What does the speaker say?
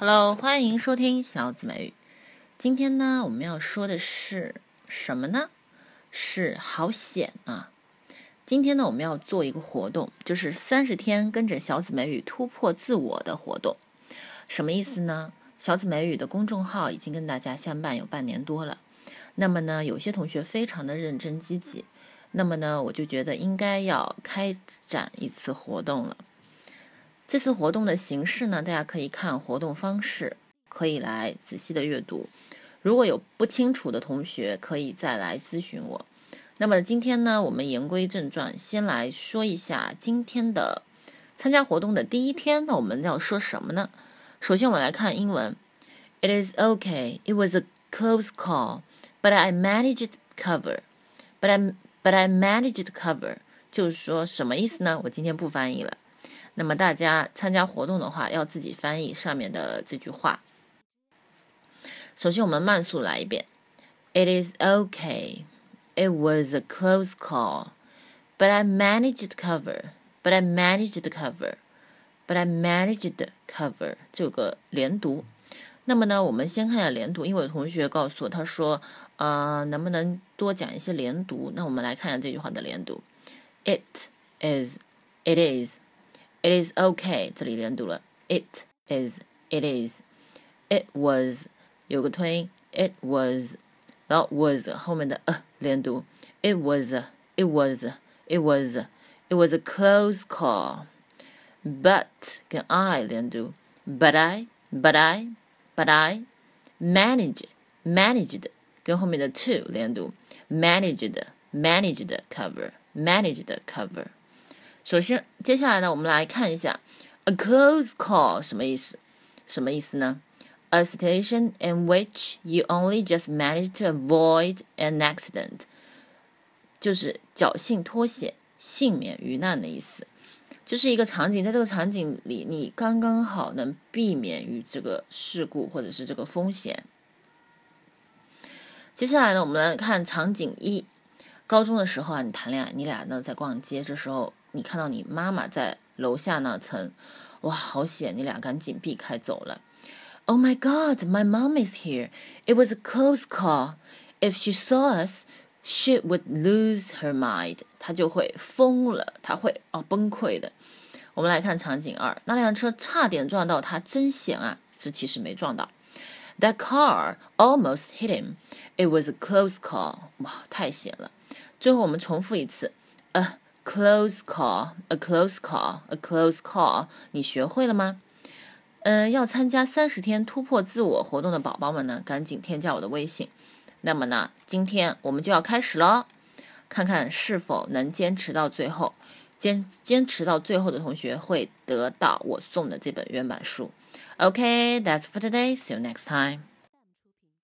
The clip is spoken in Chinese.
Hello，欢迎收听小紫美语。今天呢，我们要说的是什么呢？是好险啊！今天呢，我们要做一个活动，就是三十天跟着小紫美语突破自我的活动。什么意思呢？小紫美语的公众号已经跟大家相伴有半年多了。那么呢，有些同学非常的认真积极，那么呢，我就觉得应该要开展一次活动了。这次活动的形式呢，大家可以看活动方式，可以来仔细的阅读。如果有不清楚的同学，可以再来咨询我。那么今天呢，我们言归正传，先来说一下今天的参加活动的第一天。那我们要说什么呢？首先我们来看英文。It is okay. It was a close call, but I managed to cover. But I but I managed to cover. 就是说什么意思呢？我今天不翻译了。那么大家参加活动的话，要自己翻译上面的这句话。首先，我们慢速来一遍。It is okay. It was a close call, but I managed to cover. But I managed to cover. But I managed to cover. 这有个连读。那么呢，我们先看一下连读，因为有同学告诉我，他说，呃，能不能多讲一些连读？那我们来看一下这句话的连读。It is. It is. It is okay，这里连读了。It is, it is, it was 有个推音，it was，然后 was 后面的呃连读。It was, it was, it was, it was a close call. But 跟 I 连读，But I, but I, but I managed, managed 跟后面的 to 连读，managed, managed cover, managed cover。 首先，接下来呢，我们来看一下 a close call 什么意思？什么意思呢？A situation in which you only just managed to avoid an accident，就是侥幸脱险、幸免于难的意思。就是一个场景，在这个场景里，你刚刚好能避免于这个事故或者是这个风险。接下来呢，我们来看场景一：高中的时候啊，你谈恋爱，你俩呢在逛街，这时候。你看到你妈妈在楼下那层，哇，好险！你俩赶紧避开走了。Oh my God, my mom is here. It was a close call. If she saw us, she would lose her mind. 她就会疯了，她会哦崩溃的。我们来看场景二，那辆车差点撞到他，真险啊！这其实没撞到。That car almost hit him. It was a close call. 哇，太险了。最后我们重复一次，呃。Close call, a close call, a close call，你学会了吗？嗯，要参加三十天突破自我活动的宝宝们呢，赶紧添加我的微信。那么呢，今天我们就要开始喽，看看是否能坚持到最后。坚坚持到最后的同学会得到我送的这本原版书。OK, that's for today. See you next time.